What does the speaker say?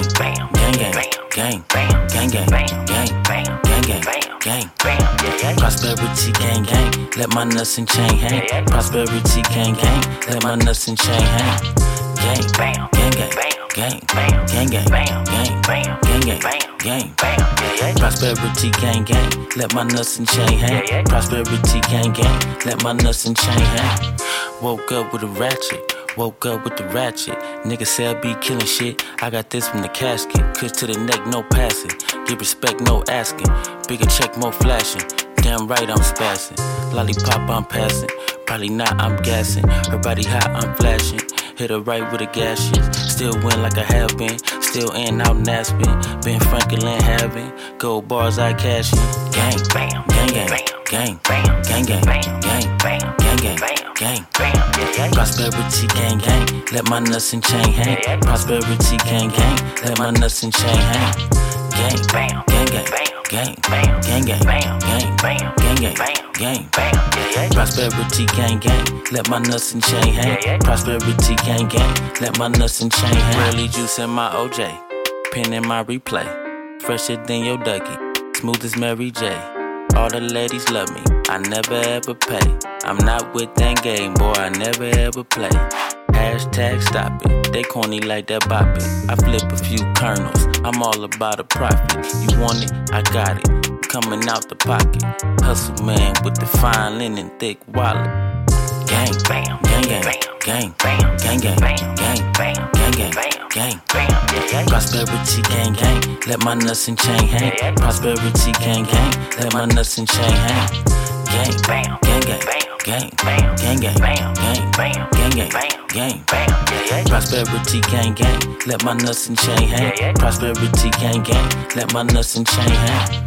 gang, bam, gang, gang, gang, bam, gang, gang, gang, bam, gang, gang, gang, gang. Prosperity gang, gang, let my nuts and chain hang. Prosperity gang, gang, let my nuts and chain hang. Gang, bam, gang, gang, gang, bam, gang, gang, bam, gang, bam, gang, gang, Bam, gang, bam. Prosperity gang, gang, let my nuts and chain hang. Prosperity gang, gang, let my nuts and chain hang. Woke up with a ratchet. Woke up with the ratchet. Nigga say I be killing shit. I got this from the casket. Kush to the neck, no passing. Give respect, no asking. Bigger check, more flashing. Damn right, I'm spazzing. Lollipop, I'm passing. Probably not, I'm gassing. Her body hot, I'm flashing. Hit her right with a gaseous. Still win like I have been. Still in, out nasping. Ben Franklin having. Gold bars, I cash in. Gang, bam, gang, bam, gang, gang, gang, gang, gang, gang, gang, gang, gang. Prosperity gang, gang. Let my nuts and chain hang. Prosperity gang, gang. Let my nuts and chain hang. Gang, gang, gang, gang, gang, gang, gang, gang, gang, gang, gang. Prosperity gang, gang. Let my nuts and chain hang. Prosperity gang, gang. Let my nuts and chain hang. Really juice in my OJ. Pen in my replay. Fresher than your Dougie. Smooth as Mary J. All the ladies love me. I never ever pay. I'm not with that game, boy. I never ever play. Hashtag stop it. They corny like that bop. I flip a few kernels. I'm all about a profit. You want it? I got it. Coming out the pocket. Hustle man with the fine linen, thick wallet. Gang, bam, gang, gang, bam, gang, bam, gang, gang, bang, gang, bam, gang, gang, bam, gang, gang. Prosperity gang gang, let my nuts and chain hang. Prosperity gang gang, let my nuts and chain hang. Gang, bam, gang, gang, gang, bam, gang, gang, bam, gang, bam, gang, gang, bam, gang, bam. Prosperity gang gang, let my nuts and chain hang. Prosperity gang gang, let my nuts and chain hang.